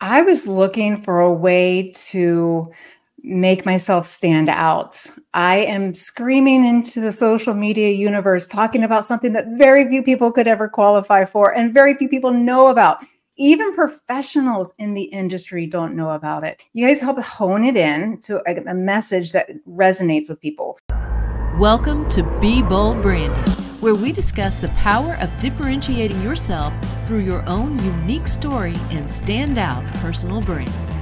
I was looking for a way to make myself stand out. I am screaming into the social media universe talking about something that very few people could ever qualify for and very few people know about. Even professionals in the industry don't know about it. You guys help hone it in to a, a message that resonates with people. Welcome to Be Bold Branding, where we discuss the power of differentiating yourself through your own unique story and standout personal brand.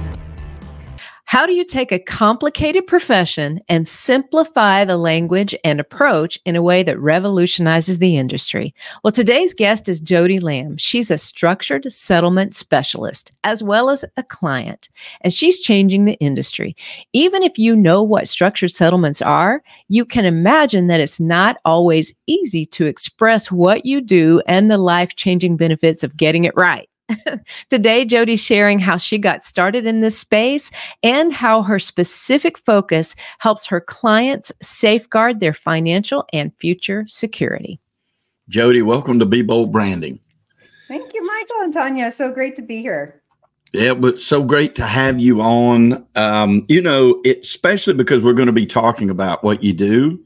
How do you take a complicated profession and simplify the language and approach in a way that revolutionizes the industry? Well, today's guest is Jody Lamb. She's a structured settlement specialist as well as a client, and she's changing the industry. Even if you know what structured settlements are, you can imagine that it's not always easy to express what you do and the life changing benefits of getting it right. Today, Jody's sharing how she got started in this space and how her specific focus helps her clients safeguard their financial and future security. Jody, welcome to Be Bold Branding. Thank you, Michael and Tanya. So great to be here. Yeah, but so great to have you on. Um, you know, it, especially because we're going to be talking about what you do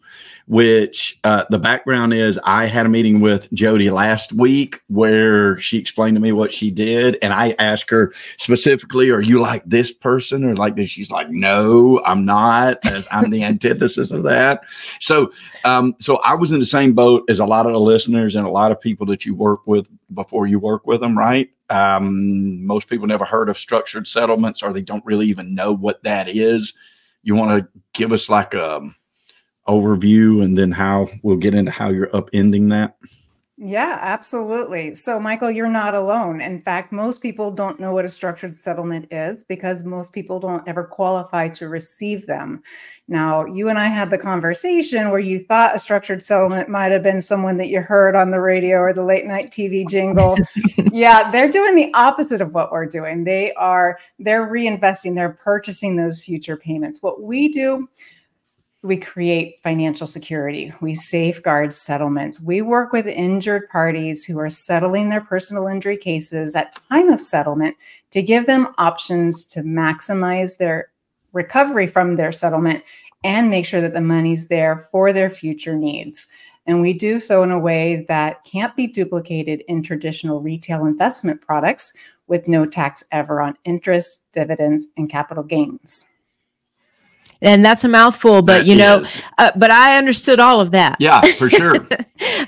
which uh, the background is I had a meeting with Jody last week where she explained to me what she did. And I asked her specifically, Are you like this person or like this? She's like, No, I'm not. I'm the antithesis of that. So, um, so I was in the same boat as a lot of the listeners and a lot of people that you work with before you work with them, right? Um, most people never heard of structured settlements or they don't really even know what that is. You want to give us like a overview and then how we'll get into how you're upending that? Yeah, absolutely. So, Michael, you're not alone. In fact, most people don't know what a structured settlement is because most people don't ever qualify to receive them. Now, you and I had the conversation where you thought a structured settlement might have been someone that you heard on the radio or the late night TV jingle. yeah, they're doing the opposite of what we're doing. They are they're reinvesting, they're purchasing those future payments. What we do we create financial security. We safeguard settlements. We work with injured parties who are settling their personal injury cases at time of settlement to give them options to maximize their recovery from their settlement and make sure that the money's there for their future needs. And we do so in a way that can't be duplicated in traditional retail investment products with no tax ever on interest, dividends, and capital gains and that's a mouthful but that you know uh, but i understood all of that. Yeah for sure.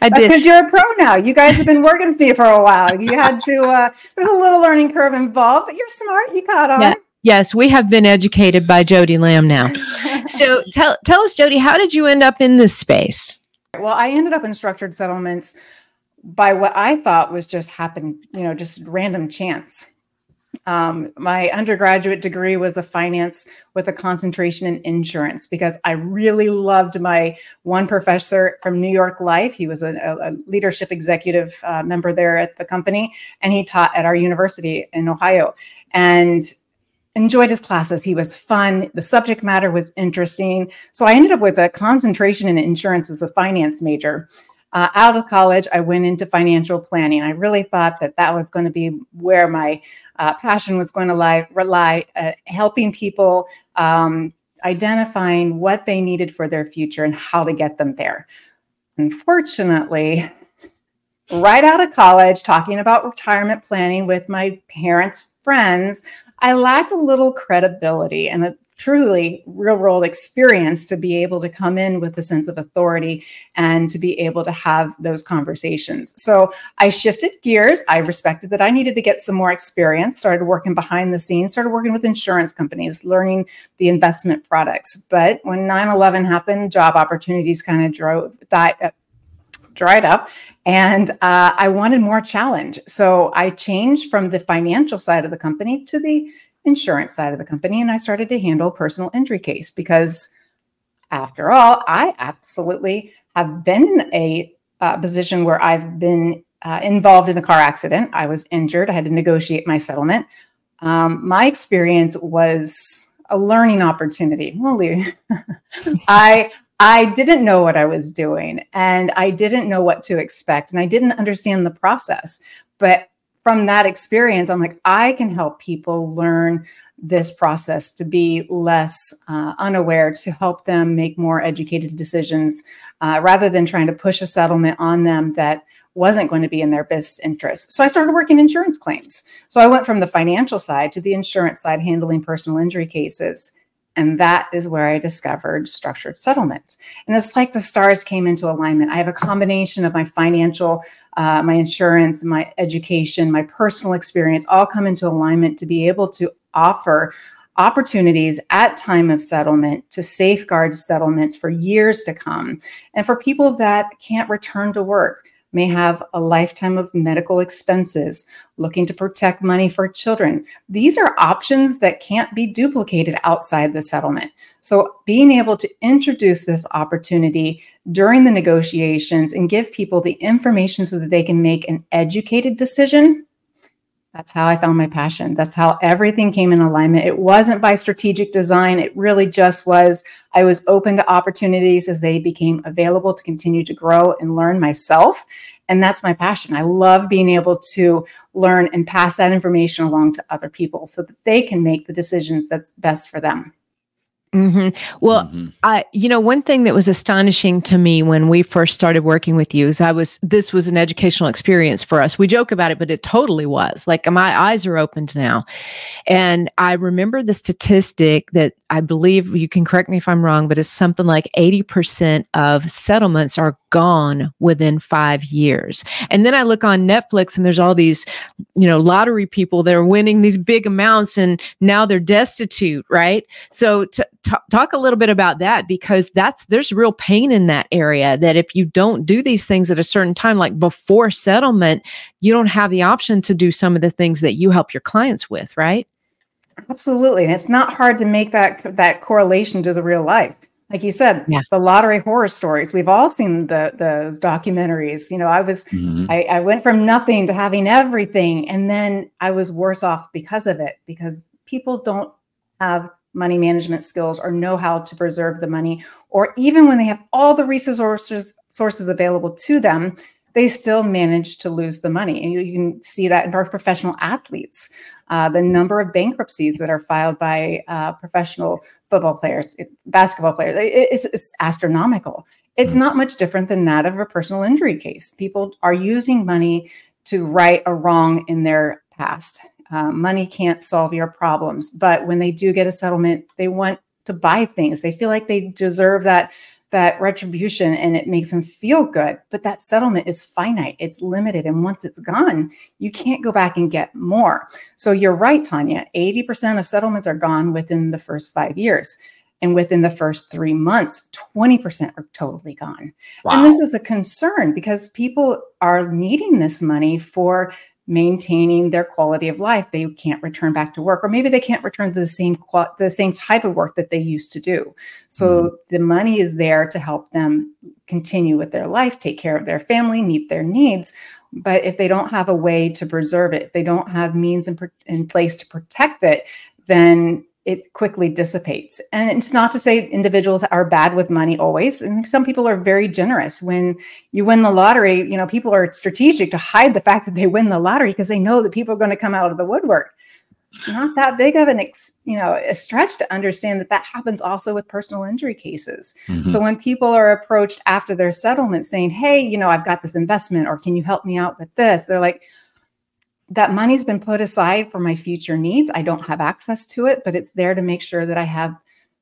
I did. because you're a pro now. You guys have been working with me for a while. You had to uh, there's a little learning curve involved but you're smart. You caught on. Yeah. yes we have been educated by jody lamb now. So tell tell us jody how did you end up in this space? Well i ended up in structured settlements by what i thought was just happened you know just random chance um, my undergraduate degree was a finance with a concentration in insurance because I really loved my one professor from New York Life. He was a, a leadership executive uh, member there at the company, and he taught at our university in Ohio. And enjoyed his classes. He was fun. The subject matter was interesting. So I ended up with a concentration in insurance as a finance major. Uh, out of college, I went into financial planning. I really thought that that was going to be where my uh, passion was going to lie, rely, uh, helping people um, identifying what they needed for their future and how to get them there. Unfortunately, right out of college, talking about retirement planning with my parents' friends, I lacked a little credibility and a truly real world experience to be able to come in with a sense of authority and to be able to have those conversations. So I shifted gears. I respected that I needed to get some more experience, started working behind the scenes, started working with insurance companies, learning the investment products. But when 9 11 happened, job opportunities kind of drove, died, uh, dried up and uh, i wanted more challenge so i changed from the financial side of the company to the insurance side of the company and I started to handle personal injury case because after all, I absolutely have been in a uh, position where I've been uh, involved in a car accident. I was injured. I had to negotiate my settlement. Um, my experience was a learning opportunity. Well, I I didn't know what I was doing, and I didn't know what to expect, and I didn't understand the process. But from that experience, I'm like, I can help people learn this process to be less uh, unaware, to help them make more educated decisions uh, rather than trying to push a settlement on them that wasn't going to be in their best interest. So I started working insurance claims. So I went from the financial side to the insurance side, handling personal injury cases. And that is where I discovered structured settlements. And it's like the stars came into alignment. I have a combination of my financial, uh, my insurance, my education, my personal experience all come into alignment to be able to offer opportunities at time of settlement to safeguard settlements for years to come and for people that can't return to work may have a lifetime of medical expenses, looking to protect money for children. These are options that can't be duplicated outside the settlement. So, being able to introduce this opportunity during the negotiations and give people the information so that they can make an educated decision that's how I found my passion. That's how everything came in alignment. It wasn't by strategic design. It really just was, I was open to opportunities as they became available to continue to grow and learn myself. And that's my passion. I love being able to learn and pass that information along to other people so that they can make the decisions that's best for them. Mm-hmm. Well, mm-hmm. I, you know, one thing that was astonishing to me when we first started working with you is I was, this was an educational experience for us. We joke about it, but it totally was. Like my eyes are opened now. And I remember the statistic that I believe you can correct me if I'm wrong, but it's something like 80% of settlements are gone within five years. And then I look on Netflix and there's all these, you know, lottery people that are winning these big amounts and now they're destitute, right? So t- t- talk a little bit about that because that's there's real pain in that area that if you don't do these things at a certain time, like before settlement, you don't have the option to do some of the things that you help your clients with, right? Absolutely. And it's not hard to make that that correlation to the real life like you said yeah. the lottery horror stories we've all seen the those documentaries you know i was mm-hmm. I, I went from nothing to having everything and then i was worse off because of it because people don't have money management skills or know how to preserve the money or even when they have all the resources sources available to them they still manage to lose the money and you, you can see that in our professional athletes uh, the number of bankruptcies that are filed by uh, professional football players, basketball players, it, it's, it's, astronomical. It's mm-hmm. not much different than that of a personal injury case. People are using money to right a wrong in their past. Uh, money can't solve your problems, but when they do get a settlement, they want to buy things. They feel like they deserve that that retribution and it makes them feel good. But that settlement is finite, it's limited. And once it's gone, you can't go back and get more. So you're right, Tanya. 80% of settlements are gone within the first five years. And within the first three months, 20% are totally gone. Wow. And this is a concern because people are needing this money for maintaining their quality of life. They can't return back to work or maybe they can't return to the same the same type of work that they used to do. So mm-hmm. the money is there to help them continue with their life take care of their family meet their needs. But if they don't have a way to preserve it if they don't have means in, in place to protect it then it quickly dissipates. And it's not to say individuals are bad with money always. And some people are very generous. When you win the lottery, you know, people are strategic to hide the fact that they win the lottery because they know that people are going to come out of the woodwork. It's not that big of an, ex, you know, a stretch to understand that that happens also with personal injury cases. Mm-hmm. So when people are approached after their settlement saying, "Hey, you know, I've got this investment, or can you help me out with this?" They're like, that money's been put aside for my future needs. I don't have access to it, but it's there to make sure that I have,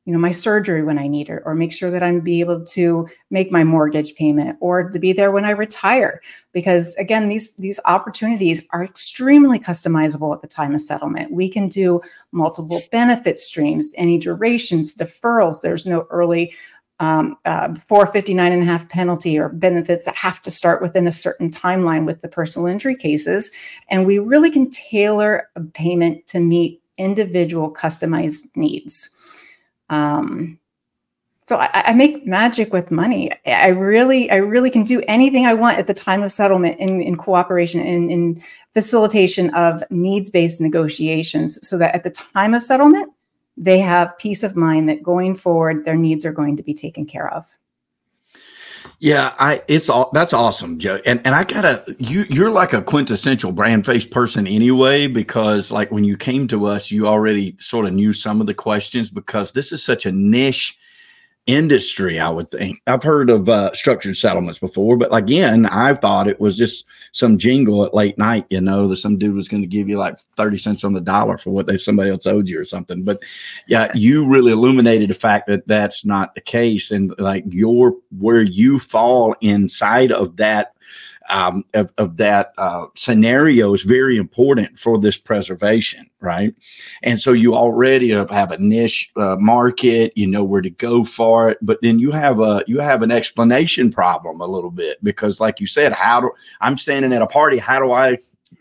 you know, my surgery when I need it, or make sure that I'm be able to make my mortgage payment, or to be there when I retire. Because again, these these opportunities are extremely customizable at the time of settlement. We can do multiple benefit streams, any durations, deferrals. There's no early um, uh, 459 and a half penalty or benefits that have to start within a certain timeline with the personal injury cases. And we really can tailor a payment to meet individual customized needs. Um, so I, I, make magic with money. I really, I really can do anything I want at the time of settlement in, in cooperation in, in facilitation of needs-based negotiations so that at the time of settlement, they have peace of mind that going forward, their needs are going to be taken care of. Yeah, I it's all that's awesome, Joe. And and I gotta you you're like a quintessential BrandFace person anyway, because like when you came to us, you already sort of knew some of the questions because this is such a niche industry, I would think. I've heard of uh, structured settlements before, but again, I thought it was just some jingle at late night, you know, that some dude was going to give you like 30 cents on the dollar for what they somebody else owed you or something. But yeah, you really illuminated the fact that that's not the case. And like your, where you fall inside of that um, of, of that uh, scenario is very important for this preservation, right? And so you already have a niche uh, market, you know where to go for it, but then you have a you have an explanation problem a little bit because, like you said, how do I'm standing at a party? How do I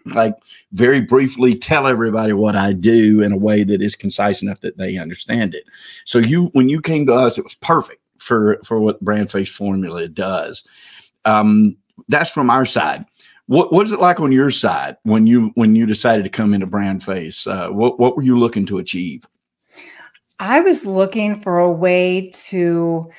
like very briefly tell everybody what I do in a way that is concise enough that they understand it. So you when you came to us, it was perfect for for what BrandFace formula does. Um, that's from our side. What what is it like on your side when you when you decided to come into BrandFace? Uh, what what were you looking to achieve? I was looking for a way to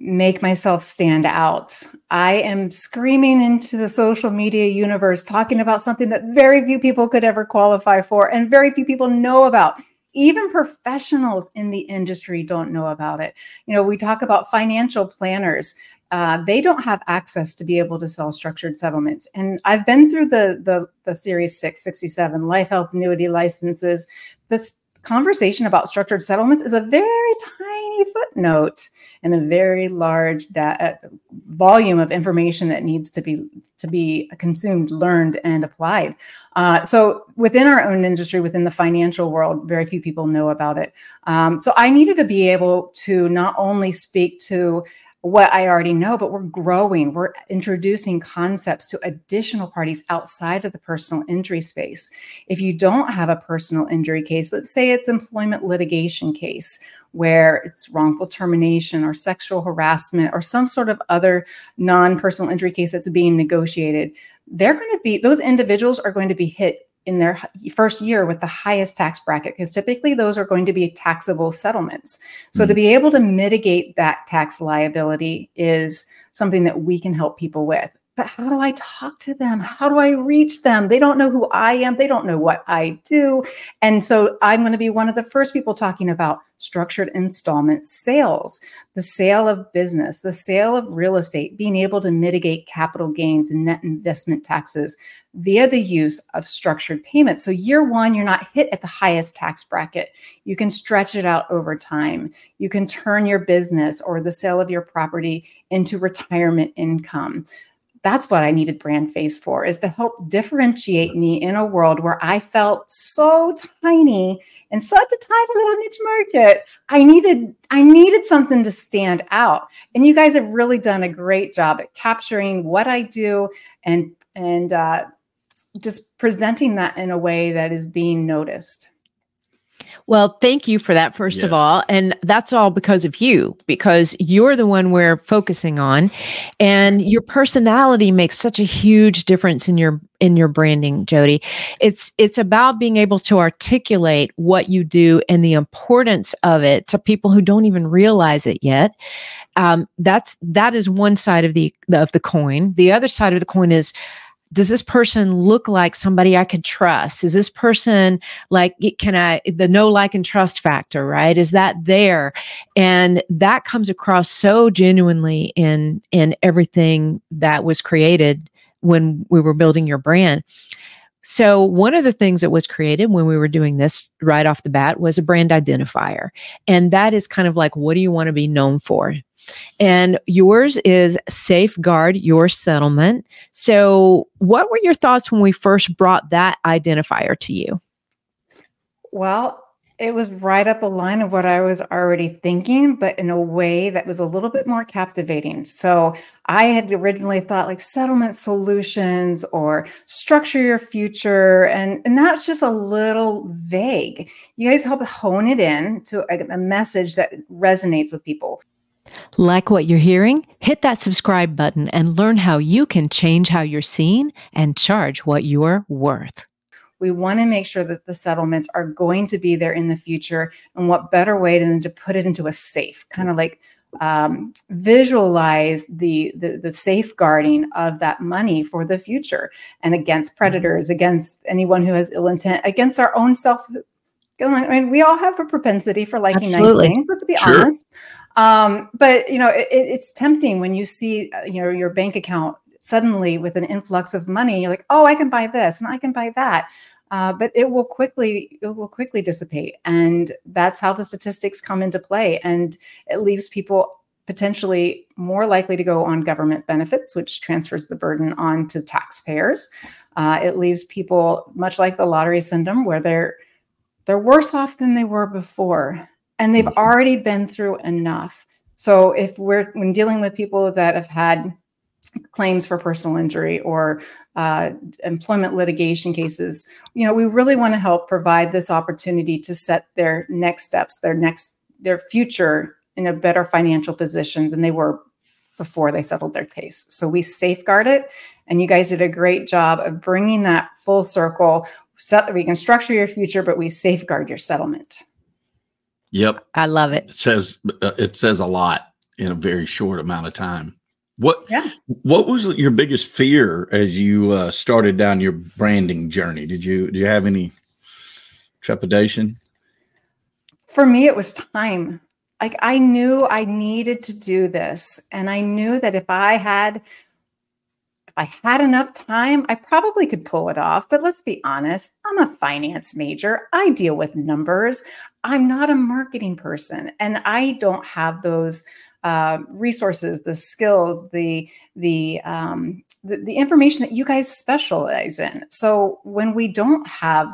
make myself stand out. I am screaming into the social media universe talking about something that very few people could ever qualify for and very few people know about. Even professionals in the industry don't know about it. You know, we talk about financial planners uh, they don't have access to be able to sell structured settlements. And I've been through the the, the Series 667 life health annuity licenses. This conversation about structured settlements is a very tiny footnote and a very large da- uh, volume of information that needs to be to be consumed, learned, and applied. Uh, so within our own industry, within the financial world, very few people know about it. Um, so I needed to be able to not only speak to what I already know, but we're growing. We're introducing concepts to additional parties outside of the personal injury space. If you don't have a personal injury case, let's say it's employment litigation case where it's wrongful termination or sexual harassment or some sort of other non-personal injury case that's being negotiated, they're going to be those individuals are going to be hit in their first year with the highest tax bracket because typically those are going to be taxable settlements. So mm-hmm. to be able to mitigate that tax liability is something that we can help people with but how do I talk to them? How do I reach them? They don't know who I am. They don't know what I do. And so I'm going to be one of the first people talking about structured installment sales, the sale of business, the sale of real estate, being able to mitigate capital gains and net investment taxes via the use of structured payments. So year one, you're not hit at the highest tax bracket. You can stretch it out over time. You can turn your business or the sale of your property into retirement income that's what I needed BrandFace for is to help differentiate me in a world where I felt so tiny in such a tiny little niche market. I needed I needed something to stand out. And you guys have really done a great job at capturing what I do and and uh, just presenting that in a way that is being noticed. Well, thank you for that, first yes. of all. And that's all because of you, because you're the one we're focusing on. And your personality makes such a huge difference in your in your branding, Jody. It's it's about being able to articulate what you do and the importance of it to people who don't even realize it yet. Um, that's that is one side of the of the coin. The other side of the coin is does this person look like somebody I could trust? Is this person like, can I, the no like and trust factor, right? Is that there? And that comes across so genuinely in, in everything that was created when we were building your brand. So, one of the things that was created when we were doing this right off the bat was a brand identifier. And that is kind of like, what do you want to be known for? And yours is safeguard your settlement. So, what were your thoughts when we first brought that identifier to you? Well, it was right up a line of what I was already thinking, but in a way that was a little bit more captivating. So I had originally thought like settlement solutions or structure your future. And, and that's just a little vague. You guys help hone it in to a, a message that resonates with people. Like what you're hearing? Hit that subscribe button and learn how you can change how you're seen and charge what you're worth. We want to make sure that the settlements are going to be there in the future. And what better way than to put it into a safe, kind of like um, visualize the, the, the safeguarding of that money for the future and against mm-hmm. predators, against anyone who has ill intent, against our own self. I mean, we all have a propensity for liking Absolutely. nice things. Let's be sure. honest. Um, but you know, it, it's tempting when you see uh, you know your bank account suddenly with an influx of money. You're like, oh, I can buy this and I can buy that. Uh, but it will quickly it will quickly dissipate and that's how the statistics come into play and it leaves people potentially more likely to go on government benefits, which transfers the burden on to taxpayers. Uh, it leaves people much like the lottery syndrome, where they're they're worse off than they were before, and they've mm-hmm. already been through enough. So if we're when dealing with people that have had claims for personal injury or uh, employment litigation cases, you know, we really want to help provide this opportunity to set their next steps, their next their future in a better financial position than they were before they settled their case. So we safeguard it. And you guys did a great job of bringing that full circle. So we can structure your future, but we safeguard your settlement. Yep. I love it. It says uh, it says a lot in a very short amount of time. What yeah. what was your biggest fear as you uh, started down your branding journey? Did you did you have any trepidation? For me it was time like I knew I needed to do this. And I knew that if I had if I had enough time, I probably could pull it off. But let's be honest, I'm a finance major. I deal with numbers. I'm not a marketing person. And I don't have those uh, resources, the skills, the the, um, the the information that you guys specialize in. So when we don't have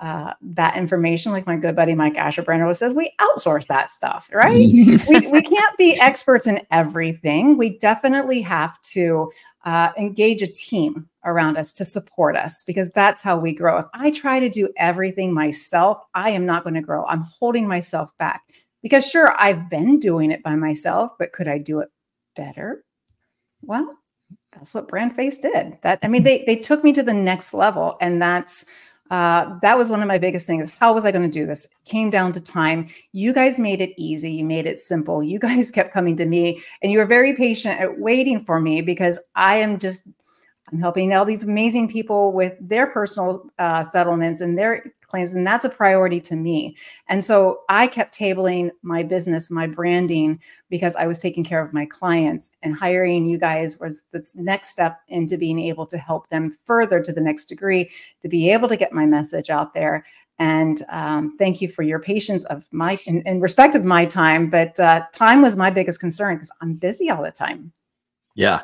uh, that information, like my good buddy Mike Asherbrander says, we outsource that stuff, right? we, we can't be experts in everything. We definitely have to uh, engage a team around us to support us because that's how we grow. If I try to do everything myself, I am not going to grow. I'm holding myself back because, sure, I've been doing it by myself, but could I do it better? Well, that's what BrandFace did. That I mean, they they took me to the next level, and that's uh, that was one of my biggest things. How was I going to do this? It came down to time. You guys made it easy. You made it simple. You guys kept coming to me and you were very patient at waiting for me because I am just I'm helping all these amazing people with their personal uh, settlements and their claims, and that's a priority to me. And so I kept tabling my business, my branding, because I was taking care of my clients, and hiring you guys was the next step into being able to help them further to the next degree, to be able to get my message out there. And um, thank you for your patience of my in, in respect of my time, but uh, time was my biggest concern because I'm busy all the time. Yeah,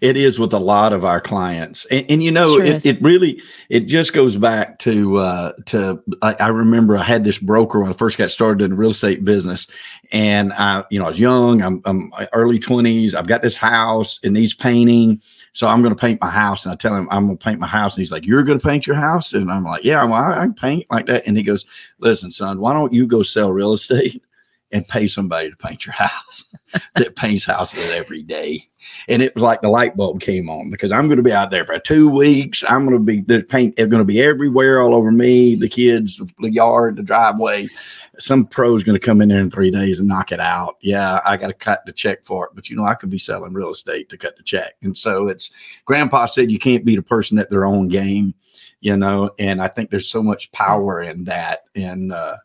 it is with a lot of our clients, and, and you know, sure it, it, really it just goes back to uh, to I, I, remember I had this broker when I first got started in the real estate business, and I you know I was young, I'm, I'm early twenties, I've got this house, and needs painting, so I'm going to paint my house, and I tell him I'm going to paint my house, and he's like, "You're going to paint your house?" And I'm like, "Yeah, well, I, I paint like that," and he goes, "Listen, son, why don't you go sell real estate?" And pay somebody to paint your house that paints houses every day. And it was like the light bulb came on because I'm going to be out there for two weeks. I'm going to be the paint is going to be everywhere all over me, the kids, the yard, the driveway. Some pro is going to come in there in three days and knock it out. Yeah, I got to cut the check for it, but you know I could be selling real estate to cut the check. And so it's Grandpa said you can't beat a person at their own game, you know. And I think there's so much power in that. And uh,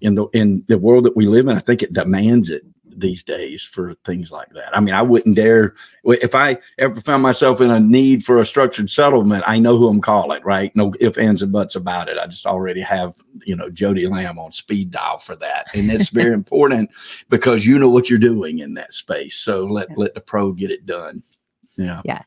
in the in the world that we live in, I think it demands it these days for things like that. I mean, I wouldn't dare if I ever found myself in a need for a structured settlement, I know who I'm calling, right? No if ands and buts about it. I just already have, you know, Jody Lamb on speed dial for that. And it's very important because you know what you're doing in that space. So let yes. let the pro get it done. Yeah. Yeah.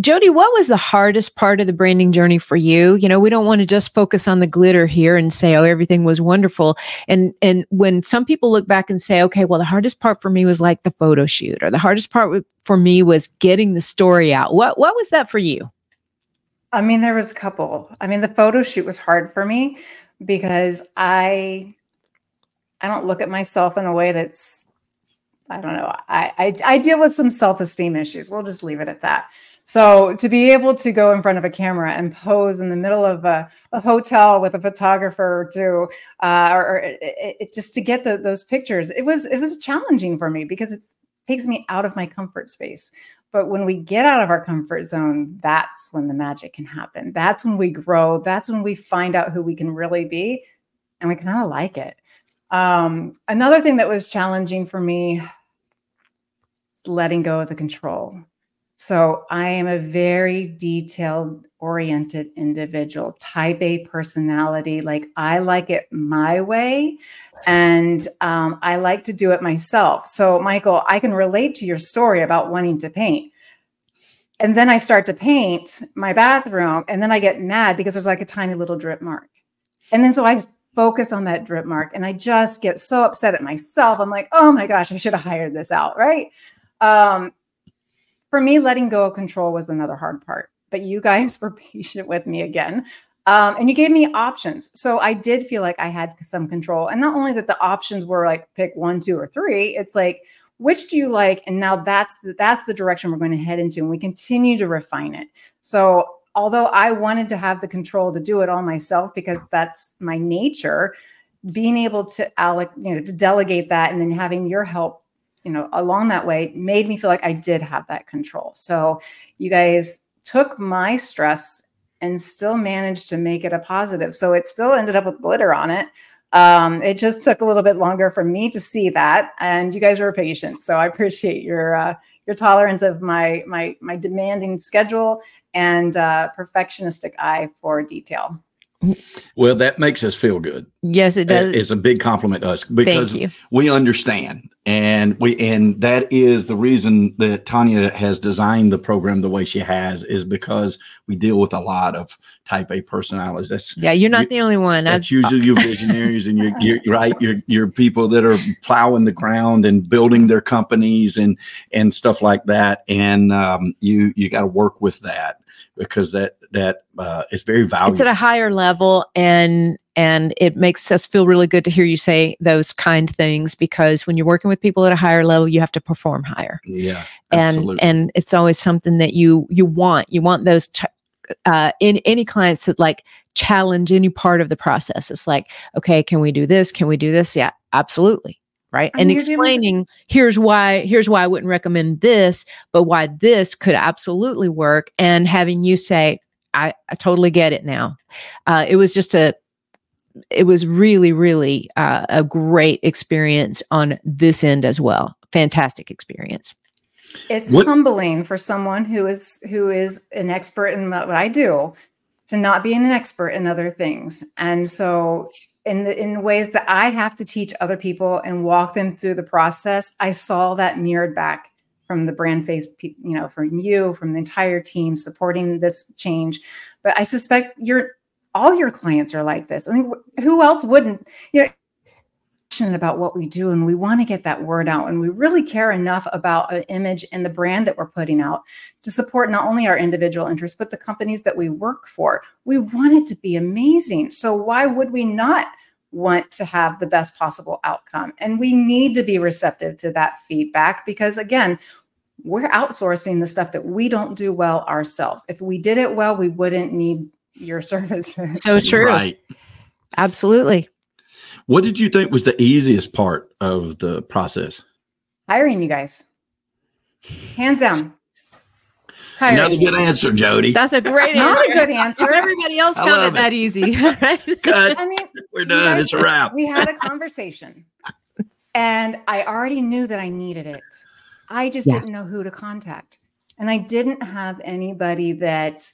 Jody, what was the hardest part of the branding journey for you? You know, we don't want to just focus on the glitter here and say, "Oh, everything was wonderful." And and when some people look back and say, "Okay, well, the hardest part for me was like the photo shoot, or the hardest part for me was getting the story out." What what was that for you? I mean, there was a couple. I mean, the photo shoot was hard for me because I I don't look at myself in a way that's I don't know. I I, I deal with some self esteem issues. We'll just leave it at that. So to be able to go in front of a camera and pose in the middle of a, a hotel with a photographer to, uh, or, or it, it, just to get the, those pictures, it was it was challenging for me because it takes me out of my comfort space. But when we get out of our comfort zone, that's when the magic can happen. That's when we grow. That's when we find out who we can really be, and we kind of like it. Um, another thing that was challenging for me is letting go of the control so I am a very detailed oriented individual, type A personality. Like I like it my way and um, I like to do it myself. So, Michael, I can relate to your story about wanting to paint. And then I start to paint my bathroom and then I get mad because there's like a tiny little drip mark. And then so I focus on that drip mark and I just get so upset at myself. I'm like, oh my gosh, I should have hired this out. Right. Um, for me, letting go of control was another hard part. But you guys were patient with me again. Um, and you gave me options. So I did feel like I had some control. And not only that the options were like pick one, two, or three, it's like, which do you like? And now that's the, that's the direction we're going to head into. And we continue to refine it. So although I wanted to have the control to do it all myself because that's my nature, being able to alloc, you know, to delegate that and then having your help you know, along that way made me feel like I did have that control. So you guys took my stress and still managed to make it a positive. So it still ended up with glitter on it. Um, it just took a little bit longer for me to see that, and you guys were patient. So I appreciate your uh, your tolerance of my my my demanding schedule and uh, perfectionistic eye for detail. Well, that makes us feel good. Yes, it does. It's a big compliment to us because we understand, and we and that is the reason that Tanya has designed the program the way she has is because we deal with a lot of Type A personalities. That's yeah, you're not you, the only one. That's I've, usually your visionaries and you're, you're right. You're you're people that are plowing the ground and building their companies and and stuff like that. And um, you you got to work with that because that that uh, is very valuable. It's at a higher level, and and it makes us feel really good to hear you say those kind things because when you're working with people at a higher level, you have to perform higher. Yeah, and absolutely. and it's always something that you you want. You want those. T- uh, in any clients that like challenge any part of the process. It's like, okay, can we do this? Can we do this? Yeah, absolutely right and, and explaining here's why here's why i wouldn't recommend this but why this could absolutely work and having you say i, I totally get it now uh, it was just a it was really really uh, a great experience on this end as well fantastic experience it's what? humbling for someone who is who is an expert in what i do to not be an expert in other things and so in the in ways that I have to teach other people and walk them through the process, I saw that mirrored back from the BrandFace, you know, from you, from the entire team supporting this change. But I suspect your all your clients are like this. I mean, who else wouldn't? You know, about what we do and we want to get that word out and we really care enough about an image and the brand that we're putting out to support not only our individual interests but the companies that we work for. We want it to be amazing so why would we not want to have the best possible outcome? And we need to be receptive to that feedback because again we're outsourcing the stuff that we don't do well ourselves. If we did it well we wouldn't need your services. So true. Right. Absolutely what did you think was the easiest part of the process? Hiring you guys. Hands down. Hiring. Another good answer, Jody. That's a great answer. Not a good answer. Everybody else found it, it, that easy. right? Cut. I mean, we're done. Guys, it's a wrap. We had a conversation, and I already knew that I needed it. I just yeah. didn't know who to contact, and I didn't have anybody that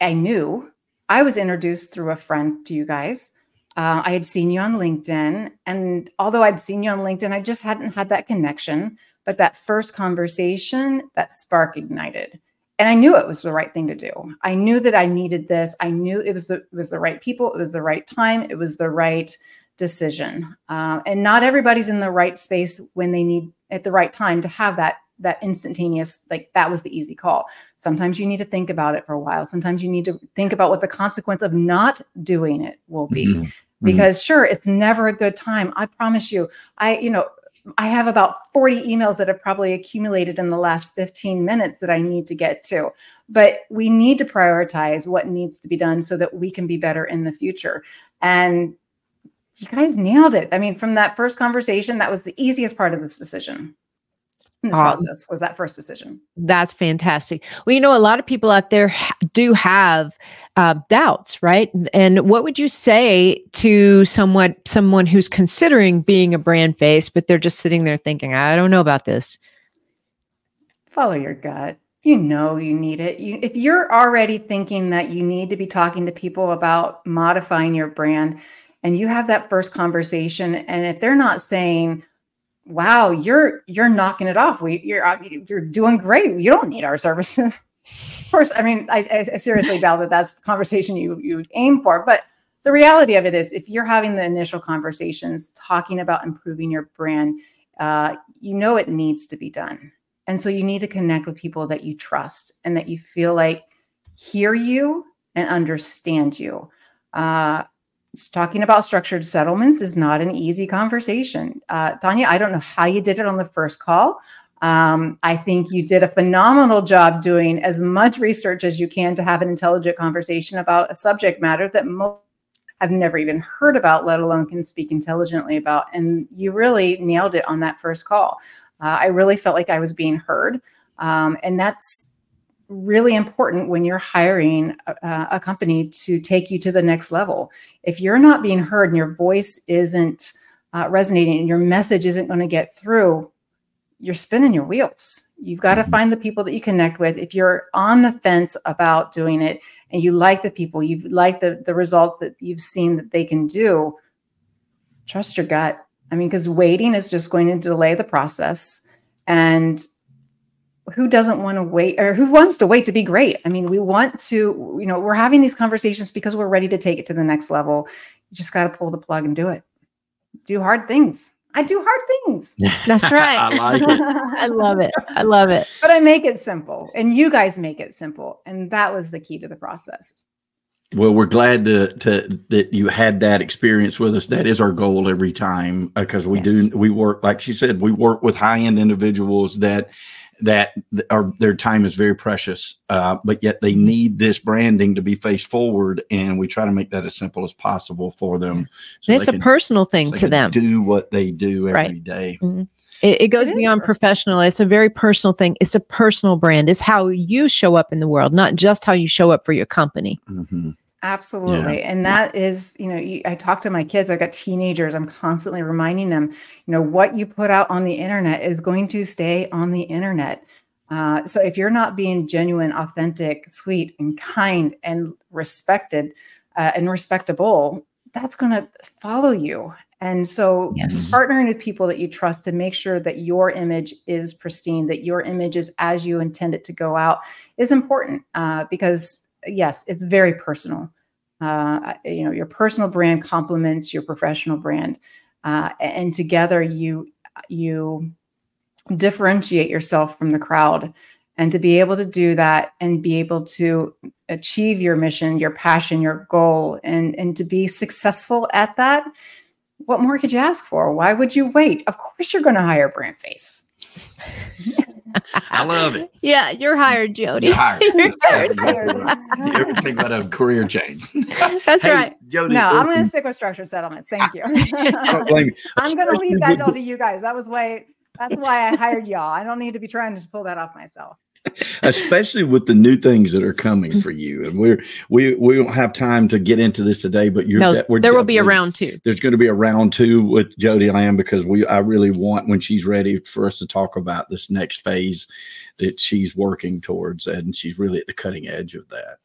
I knew. I was introduced through a friend to you guys. Uh, I had seen you on LinkedIn. And although I'd seen you on LinkedIn, I just hadn't had that connection. But that first conversation, that spark ignited. And I knew it was the right thing to do. I knew that I needed this. I knew it was the, it was the right people. It was the right time. It was the right decision. Uh, and not everybody's in the right space when they need at the right time to have that that instantaneous like that was the easy call sometimes you need to think about it for a while sometimes you need to think about what the consequence of not doing it will be mm-hmm. mm-hmm. because sure it's never a good time i promise you i you know I have about 40 emails that have probably accumulated in the last 15 minutes that I need to get to. But we need to prioritize what needs to be done so that we can be better in the future. And you guys nailed it. I mean, from that first conversation, that was the easiest part of this decision this um, process was that first decision. That's fantastic. Well, you know, a lot of people out there ha- do have uh, doubts, right? And what would you say to someone someone who's considering being a BrandFace, but they're just sitting there thinking, "I don't know about this." Follow your gut. You know you need it. You, if you're already thinking that you need to be talking to people about modifying your brand, and you have that first conversation, and if they're not saying, wow, you're you're knocking it off. We you're uh, you're doing great. You don't need our services. of course, I mean, I, I seriously doubt that that's the conversation you you aim for. But the reality of it is, if you're having the initial conversations talking about improving your brand, uh, you know it needs to be done, and so you need to connect with people that you trust and that you feel like hear you and understand you. Uh, talking about structured settlements is not an easy conversation. Uh, Tanya, I don't know how you did it on the first call. Um, I think you did a phenomenal job doing as much research as you can to have an intelligent conversation about a subject matter that most have never even heard about, let alone can speak intelligently about. And you really nailed it on that first call. Uh, I really felt like I was being heard. Um, and that's really important when you're hiring a, a, company to take you to the next level. If you're not being heard and your voice isn't uh, resonating and your message isn't going to get through, you're spinning your wheels. You've got to mm-hmm. find the people that you connect with. If you're on the fence about doing it and you like the people, you like the, the results that you've seen that they can do, trust your gut. I mean, because waiting is just going to delay the process. And who doesn't want to wait or who wants to wait to be great? I mean, we want to, you know, we're having these conversations because we're ready to take it to the next level. You just got to pull the plug and do it. Do hard things. I do hard things. That's right. I like it. I love it. I love it. But I make it simple and you guys make it simple. And that was the key to the process. Well, we're glad to, to that you had that experience with us. That is our goal every time because uh, we yes. do we work like she said we work with high end individuals that that are their time is very precious, uh, but yet they need this branding to be faced forward, and we try to make that as simple as possible for them. So it's a can, personal thing so to them. Do what they do every right. day. Mm-hmm. It, it, goes it beyond professional. It's a very personal thing. It's a personal brand. It's how you show up in the world, not just how you show up for your company. Mm-hmm. Absolutely. Yeah. And that is, you know, you, I talk to my kids, I've got teenagers, I'm constantly reminding them, you know, what you put out on the internet is going to stay on the internet. Uh, so if you're not being genuine, authentic, sweet, and kind and respected uh, and respectable, that's going to follow you. And so yes. partnering with people that you trust to make sure that your image is pristine, that your image is as you intend it to go out is important uh, because yes, it's very personal. Uh, you know, your personal brand complements your professional brand, uh, and together you you differentiate yourself from the crowd. And to be able to do that and be able to achieve your mission, your passion, your goal, and and to be successful at that, what more could you ask for? Why would you wait? Of course, you're going to hire BrandFace. I love it. Yeah, you're hired, Jody. You're hired. you're hired. you ever think about a career change? That's hey, right. Jody. No, I'm going to stick with structured settlements. Thank you. I'm going to leave that all to you guys. That was why. That's why I hired y'all. I don't need to be trying to pull that off myself especially with the new things that are coming for you. And we're we we don't have time to get into this today, but you're no, there will be a round two. There's going to be a round two with Jody Lamb because we I really want when she's ready for us to talk about this next phase that she's working towards, and she's really at the cutting edge of that.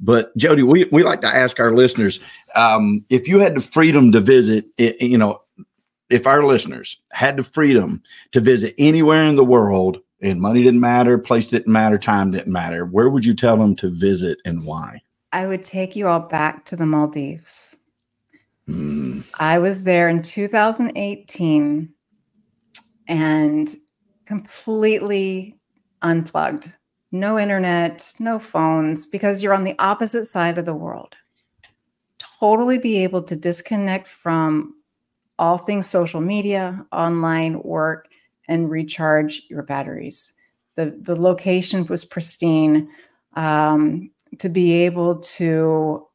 But Jody, we we like to ask our listeners um, if you had the freedom to visit, you know, if our listeners had the freedom to visit anywhere in the world and money didn't matter, place didn't matter, time didn't matter, where would you tell them to visit and why? I would take you all back to the Maldives. Mm. I was there in 2018 and completely unplugged. No internet, no phones, because you're on the opposite side of the world. Totally be able to disconnect from all things social media, online work, and recharge your batteries. The, the location was pristine. Um, to be able to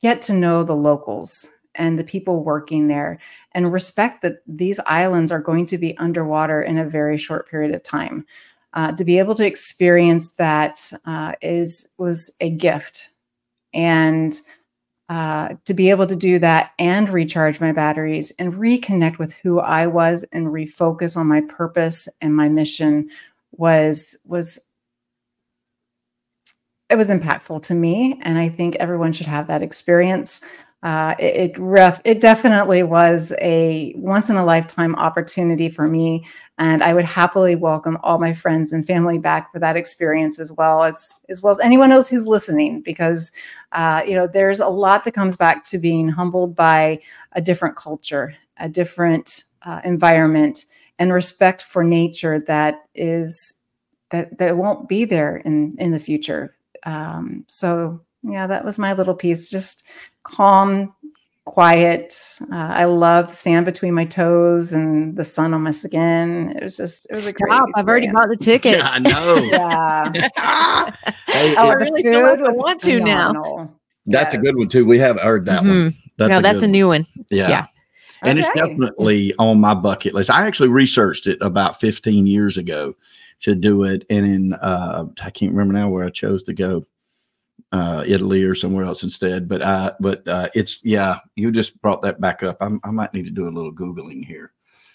get to know the locals and the people working there and respect that these islands are going to be underwater in a very short period of time. Uh, to be able to experience that uh, is was a gift, and uh, to be able to do that and recharge my batteries and reconnect with who I was and refocus on my purpose and my mission was was it was impactful to me. And i think everyone should have that experience uh, it it, ref, it definitely was a once in a lifetime opportunity for me and i would happily welcome all my friends and family back for that experience as well as as well as anyone else who's listening because uh, you know there's a lot that comes back to being humbled by a different culture a different uh, environment and respect for nature that is that that won't be there in in the future um, so yeah, that was my little piece. Just calm, quiet. Uh, I love sand between my toes and the sun on my skin. It was just, it was Stop. I've already bought the ticket. Yeah, I know. yeah. Hey, Oh, I really feel like I want to now. phenomenal. that's a good one too. We have heard that one. Mhm. That's no, a that's a new one. Yeah. Yeah. And it's definitely on my bucket list. I actually researched it about 15 years ago to do it. And in, uh, I can't remember now where I chose to go, uh, Italy or somewhere else instead. But, I, but, uh, it's, yeah, you just brought that back up. I'm, I might need to do a little Googling here.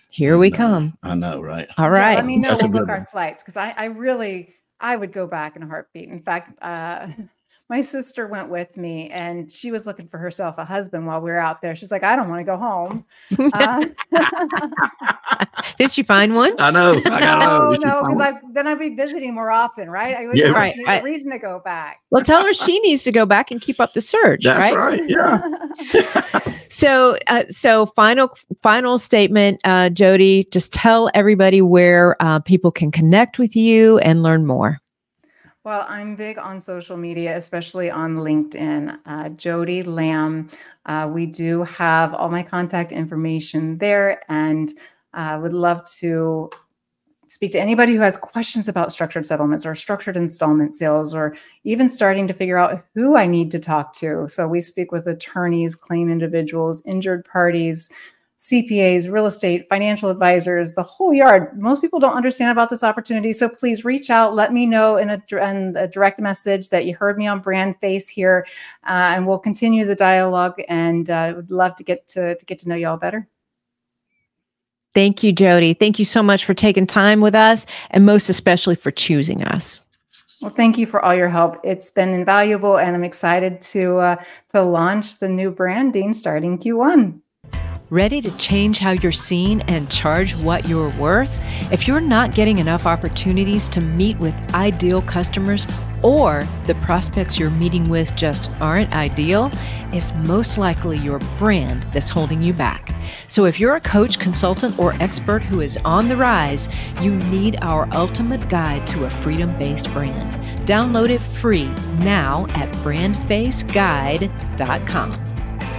Here we And, uh, come. I know, right? All right. Yeah, right. let me know. That's a We'll book our flights because I, I really, I would go back in a heartbeat. In fact, uh, my sister went with me and she was looking for herself a husband while we were out there. She's like, I don't want to go home. Uh, Did she find one? I know. I gotta know. no, Did no, because one? I then I'd be visiting more often, right? I would Yeah, have right, a reason to go back. Well, tell her she needs to go back and keep up the search. That's right? right. Yeah. So, uh, so final final statement, uh, Jody. Just tell everybody where uh, people can connect with you and learn more. Well, I'm big on social media, especially on LinkedIn. Uh, Jody Lamb. Uh, we do have all my contact information there, and uh, would love to speak to anybody who has questions about structured settlements or structured installment sales, or even starting to figure out who I need to talk to. So we speak with attorneys, claim individuals, injured parties. CPAs, real estate, financial advisors, the whole yard. Most people don't understand about this opportunity. So please reach out. Let me know in a, in a direct message that you heard me on BrandFace here, uh, and we'll continue the dialogue. And uh, would love to get to, to get to know you all better. Thank you, Jody. Thank you so much for taking time with us, and most especially for choosing us. Well, thank you for all your help. It's been invaluable, and I'm excited to uh, to launch the new branding starting Q1. Ready to change how you're seen and charge what you're worth? If you're not getting enough opportunities to meet with ideal customers or the prospects you're meeting with just aren't ideal, it's most likely your brand that's holding you back. So if you're a coach, consultant, or expert who is on the rise, you need our ultimate guide to a freedom based brand. Download it free now at brandfaceguide.com.